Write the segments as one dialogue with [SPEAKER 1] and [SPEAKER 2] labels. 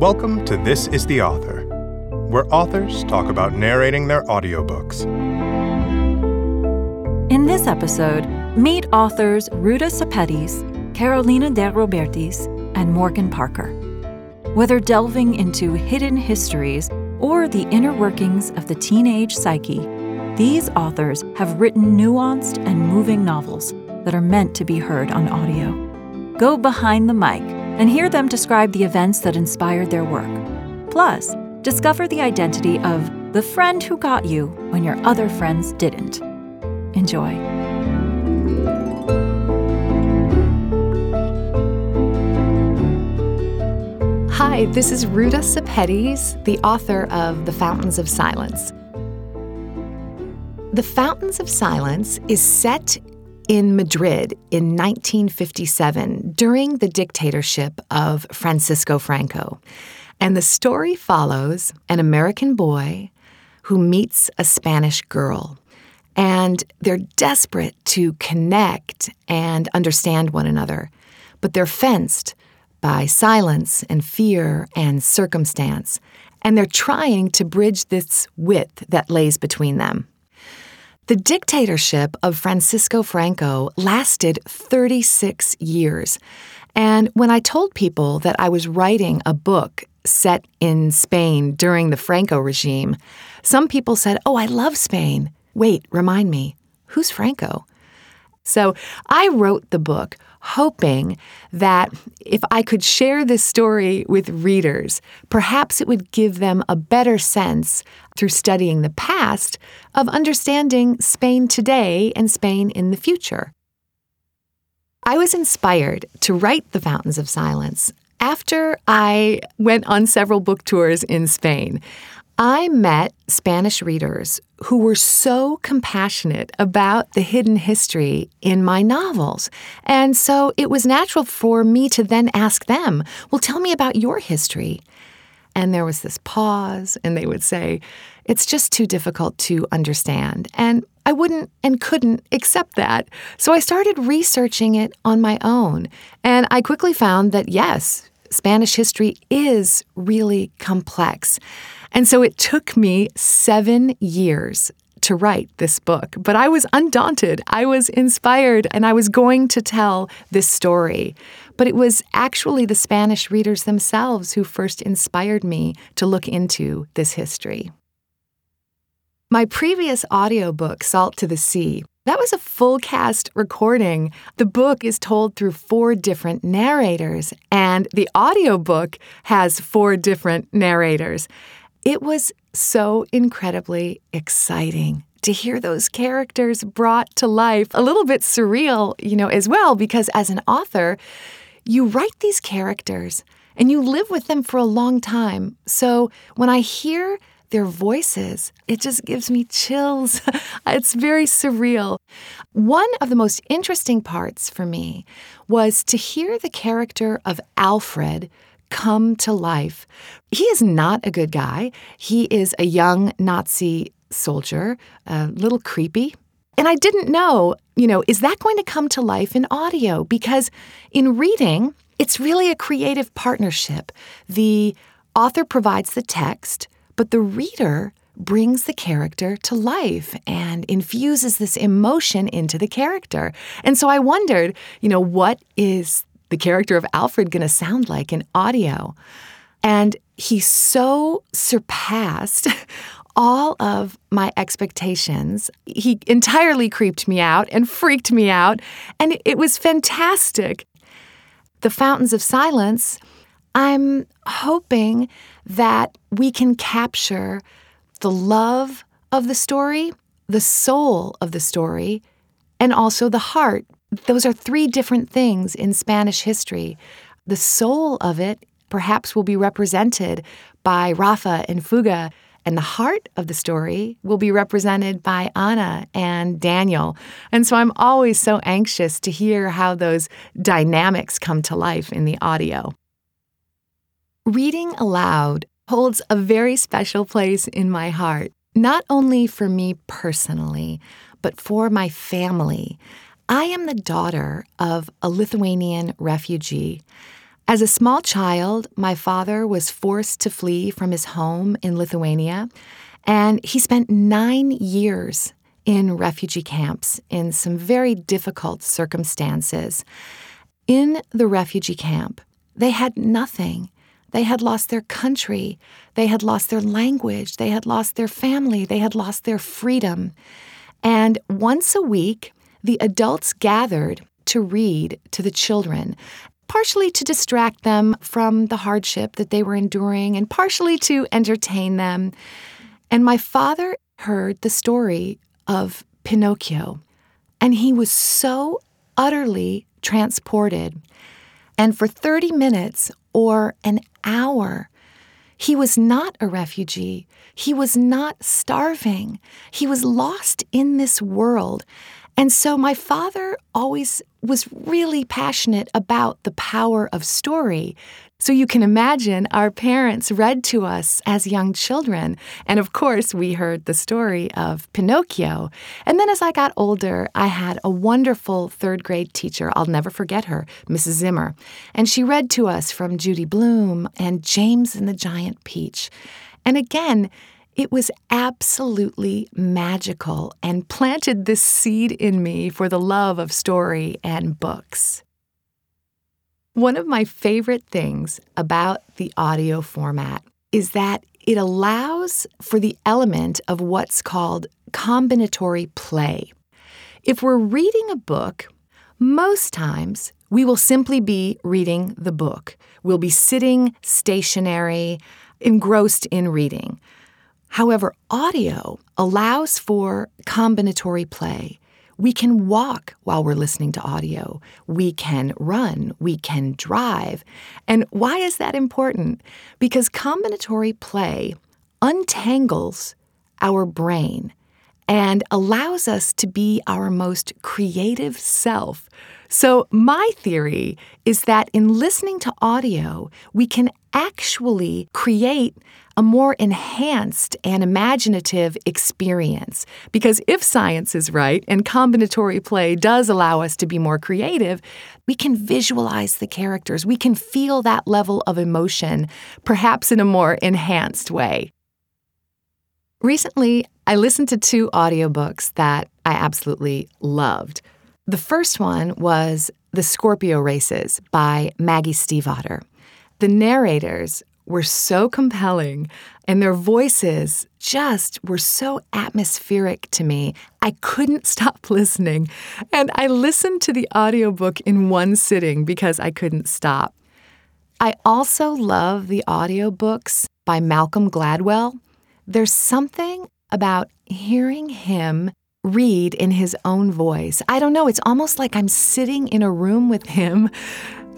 [SPEAKER 1] Welcome to This is the Author, where authors talk about narrating their audiobooks.
[SPEAKER 2] In this episode, meet authors Ruta Sepetys, Carolina de Robertis, and Morgan Parker. Whether delving into hidden histories or the inner workings of the teenage psyche, these authors have written nuanced and moving novels that are meant to be heard on audio. Go behind the mic and hear them describe the events that inspired their work. Plus, discover the identity of the friend who got you when your other friends didn't. Enjoy.
[SPEAKER 3] Hi, this is Ruta Sepetys, the author of The Fountains of Silence. The Fountains of Silence is set in Madrid in 1957 during the dictatorship of Francisco Franco. And the story follows an American boy who meets a Spanish girl. And they're desperate to connect and understand one another, but they're fenced by silence and fear and circumstance, and they're trying to bridge this width that lays between them. The dictatorship of Francisco Franco lasted 36 years. And when I told people that I was writing a book set in Spain during the Franco regime, some people said, Oh, I love Spain. Wait, remind me, who's Franco? So I wrote the book hoping that if I could share this story with readers, perhaps it would give them a better sense through studying the past of understanding Spain today and Spain in the future. I was inspired to write The Fountains of Silence after I went on several book tours in Spain. I met Spanish readers who were so compassionate about the hidden history in my novels. And so it was natural for me to then ask them, Well, tell me about your history. And there was this pause, and they would say, It's just too difficult to understand. And I wouldn't and couldn't accept that. So I started researching it on my own. And I quickly found that yes, Spanish history is really complex. And so it took me seven years to write this book, but I was undaunted. I was inspired and I was going to tell this story. But it was actually the Spanish readers themselves who first inspired me to look into this history. My previous audiobook, Salt to the Sea, that was a full cast recording. The book is told through four different narrators, and the audiobook has four different narrators. It was so incredibly exciting to hear those characters brought to life, a little bit surreal, you know, as well, because as an author, you write these characters and you live with them for a long time. So when I hear their voices, it just gives me chills. it's very surreal. One of the most interesting parts for me was to hear the character of Alfred come to life. He is not a good guy. He is a young Nazi soldier, a little creepy. And I didn't know, you know, is that going to come to life in audio? Because in reading, it's really a creative partnership. The author provides the text, but the reader brings the character to life and infuses this emotion into the character. And so I wondered, you know, what is the character of Alfred going to sound like in audio? And he so surpassed all of my expectations. He entirely creeped me out and freaked me out, and it was fantastic. The Fountains of Silence, I'm hoping that we can capture the love of the story, the soul of the story, and also the heart those are three different things in Spanish history. The soul of it perhaps will be represented by Rafa and Fuga, and the heart of the story will be represented by Ana and Daniel. And so I'm always so anxious to hear how those dynamics come to life in the audio. Reading aloud holds a very special place in my heart, not only for me personally, but for my family. I am the daughter of a Lithuanian refugee. As a small child, my father was forced to flee from his home in Lithuania, and he spent nine years in refugee camps in some very difficult circumstances. In the refugee camp, they had nothing. They had lost their country. They had lost their language. They had lost their family. They had lost their freedom. And once a week, the adults gathered to read to the children, partially to distract them from the hardship that they were enduring and partially to entertain them. And my father heard the story of Pinocchio, and he was so utterly transported. And for 30 minutes or an hour, he was not a refugee. He was not starving. He was lost in this world. And so my father always was really passionate about the power of story. So you can imagine our parents read to us as young children. And of course, we heard the story of Pinocchio. And then as I got older, I had a wonderful third grade teacher. I'll never forget her, Mrs. Zimmer. And she read to us from Judy Blume and James and the Giant Peach. And again, it was absolutely magical and planted this seed in me for the love of story and books. One of my favorite things about the audio format is that it allows for the element of what's called combinatory play. If we're reading a book, most times we will simply be reading the book. We'll be sitting stationary, engrossed in reading. However, audio allows for combinatory play. We can walk while we're listening to audio. We can run. We can drive. And why is that important? Because combinatory play untangles our brain and allows us to be our most creative self. So, my theory is that in listening to audio, we can actually create a more enhanced and imaginative experience. Because if science is right and combinatory play does allow us to be more creative, we can visualize the characters. We can feel that level of emotion, perhaps in a more enhanced way. Recently, I listened to two audiobooks that I absolutely loved. The first one was The Scorpio Races by Maggie Stiefvater. The narrators were so compelling and their voices just were so atmospheric to me. I couldn't stop listening. And I listened to the audiobook in one sitting because I couldn't stop. I also love the audiobooks by Malcolm Gladwell. There's something about hearing him read in his own voice. I don't know, it's almost like I'm sitting in a room with him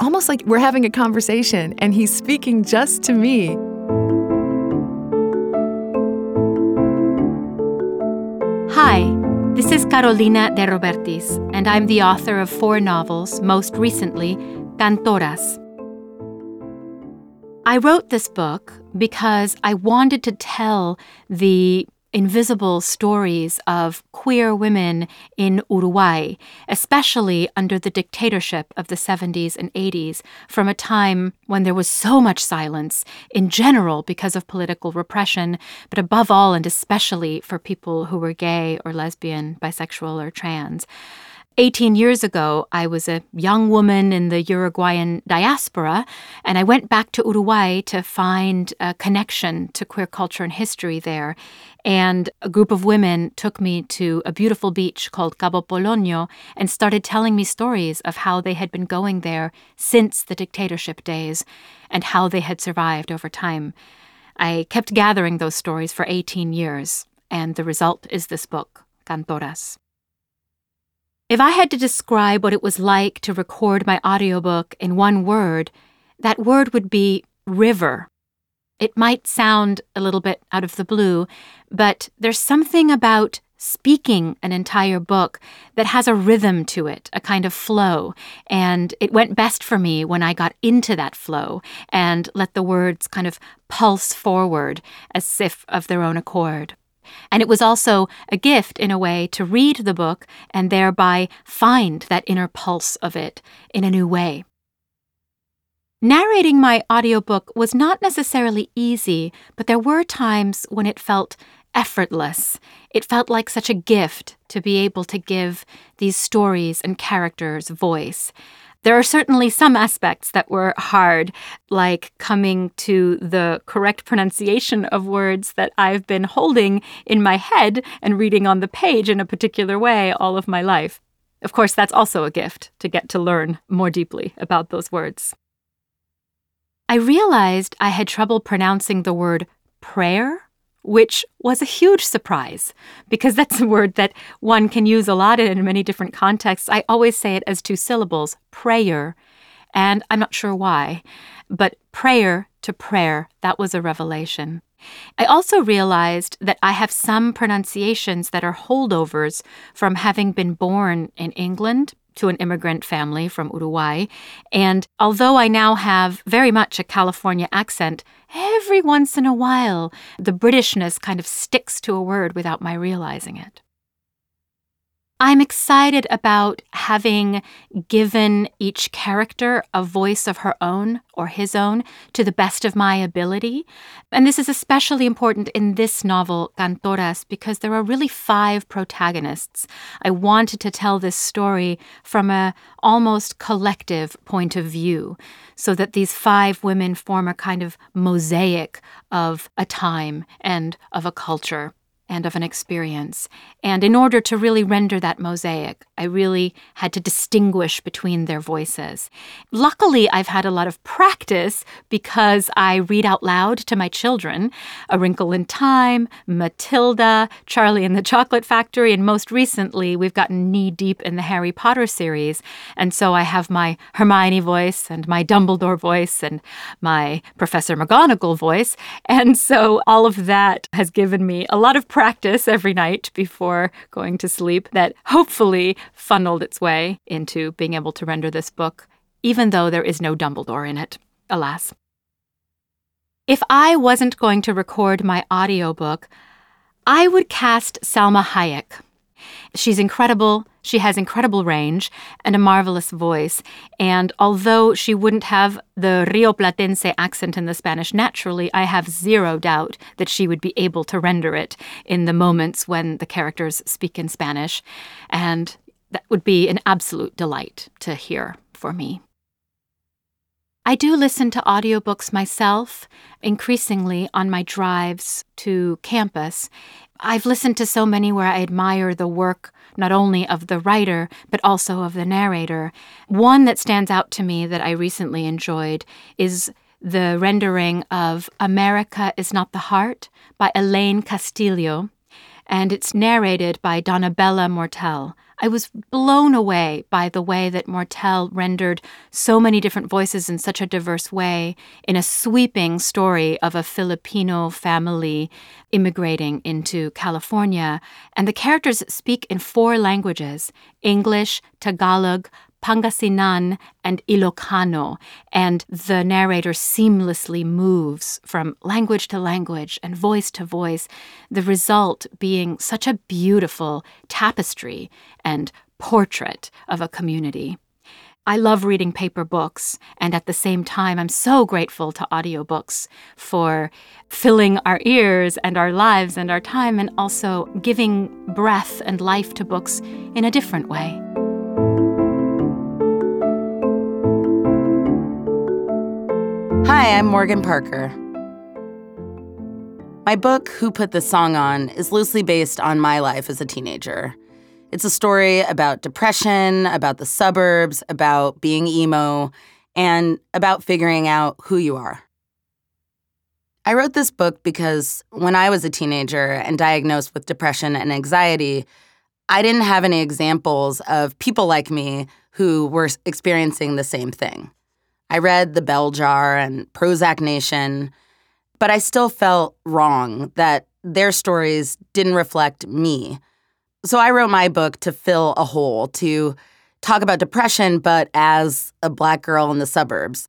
[SPEAKER 3] almost like we're having a conversation and he's speaking just to me.
[SPEAKER 4] Hi, this is Carolina de Robertis, and I'm the author of four novels, most recently, Cantoras. I wrote this book because I wanted to tell the invisible stories of queer women in Uruguay, especially under the dictatorship of the 70s and 80s, from a time when there was so much silence in general because of political repression, but above all and especially for people who were gay or lesbian, bisexual, or trans. 18 years ago, I was a young woman in the Uruguayan diaspora, and I went back to Uruguay to find a connection to queer culture and history there. And a group of women took me to a beautiful beach called Cabo Polonio and started telling me stories of how they had been going there since the dictatorship days and how they had survived over time. I kept gathering those stories for 18 years, and the result is this book, Cantoras. If I had to describe what it was like to record my audiobook in one word, that word would be river. It might sound a little bit out of the blue, but there's something about speaking an entire book that has a rhythm to it, a kind of flow. And it went best for me when I got into that flow and let the words kind of pulse forward as if of their own accord. And it was also a gift, in a way, to read the book and thereby find that inner pulse of it in a new way. Narrating my audiobook was not necessarily easy, but there were times when it felt effortless. It felt like such a gift to be able to give these stories and characters voice. There are certainly some aspects that were hard, like coming to the correct pronunciation of words that I've been holding in my head and reading on the page in a particular way all of my life. Of course, that's also a gift to get to learn more deeply about those words. I realized I had trouble pronouncing the word prayer, which was a huge surprise because that's a word that one can use a lot in many different contexts. I always say it as two syllables, prayer, and I'm not sure why, but prayer to prayer, that was a revelation. I also realized that I have some pronunciations that are holdovers from having been born in England to an immigrant family from Uruguay. And although I now have very much a California accent, every once in a while the Britishness kind of sticks to a word without my realizing it. I'm excited about having given each character a voice of her own or his own to the best of my ability. And this is especially important in this novel, Cantoras, because there are really five protagonists. I wanted to tell this story from a almost collective point of view so that these five women form a kind of mosaic of a time and of a culture and of an experience. And in order to really render that mosaic, I really had to distinguish between their voices. Luckily, I've had a lot of practice because I read out loud to my children A Wrinkle in Time, Matilda, Charlie and the Chocolate Factory, and most recently, we've gotten knee deep in the Harry Potter series. And so I have my Hermione voice and my Dumbledore voice and my Professor McGonagall voice. And so all of that has given me a lot of practice practice every night before going to sleep that hopefully funneled its way into being able to render this book, even though there is no Dumbledore in it, alas. If I wasn't going to record my audiobook, I would cast Salma Hayek. She's incredible. She has incredible range and a marvelous voice. And although she wouldn't have the Rio Platense accent in the Spanish naturally, I have zero doubt that she would be able to render it in the moments when the characters speak in Spanish. And that would be an absolute delight to hear for me. I do listen to audiobooks myself, increasingly on my drives to campus, I've listened to so many where I admire the work not only of the writer, but also of the narrator. One that stands out to me that I recently enjoyed is the rendering of America is Not the Heart by Elaine Castillo, and it's narrated by Donnabella Mortel. I was blown away by the way that Mortel rendered so many different voices in such a diverse way in a sweeping story of a Filipino family immigrating into California. And the characters speak in four languages English, Tagalog, Pangasinan and Ilocano, and the narrator seamlessly moves from language to language and voice to voice, the result being such a beautiful tapestry and portrait of a community. I love reading paper books, and at the same time, I'm so grateful to audiobooks for filling our ears and our lives and our time, and also giving breath and life to books in a different way.
[SPEAKER 5] Hi, I'm Morgan Parker. My book, Who Put the Song On, is loosely based on my life as a teenager. It's a story about depression, about the suburbs, about being emo, and about figuring out who you are. I wrote this book because when I was a teenager and diagnosed with depression and anxiety, I didn't have any examples of people like me who were experiencing the same thing. I read The Bell Jar and Prozac Nation, but I still felt wrong that their stories didn't reflect me. So I wrote my book to fill a hole, to talk about depression, but as a black girl in the suburbs.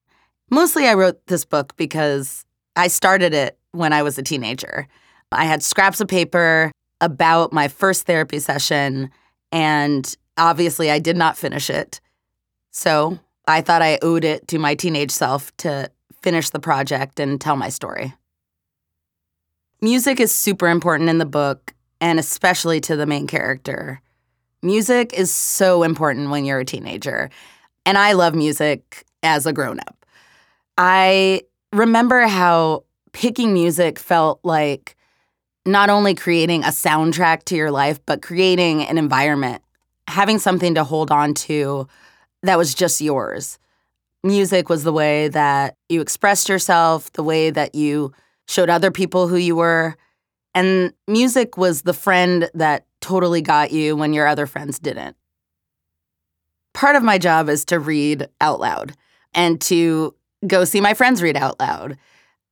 [SPEAKER 5] Mostly I wrote this book because I started it when I was a teenager. I had scraps of paper about my first therapy session, and obviously I did not finish it. So I thought I owed it to my teenage self to finish the project and tell my story. Music is super important in the book, and especially to the main character. Music is so important when you're a teenager, and I love music as a grown up. I remember how picking music felt like not only creating a soundtrack to your life, but creating an environment, having something to hold on to that was just yours. Music was the way that you expressed yourself, the way that you showed other people who you were. And music was the friend that totally got you when your other friends didn't. Part of my job is to read out loud and to go see my friends read out loud.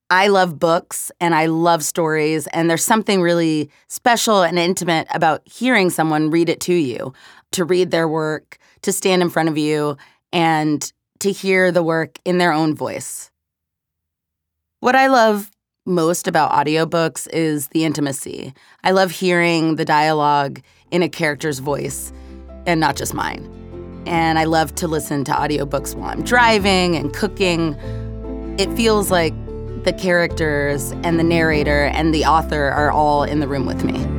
[SPEAKER 5] I love books and I love stories, and there's something really special and intimate about hearing someone read it to you, to read their work, to stand in front of you, and to hear the work in their own voice. What I love most about audiobooks is the intimacy. I love hearing the dialogue in a character's voice and not just mine. And I love to listen to audiobooks while I'm driving and cooking. It feels like the characters and the narrator and the author are all in the room with me.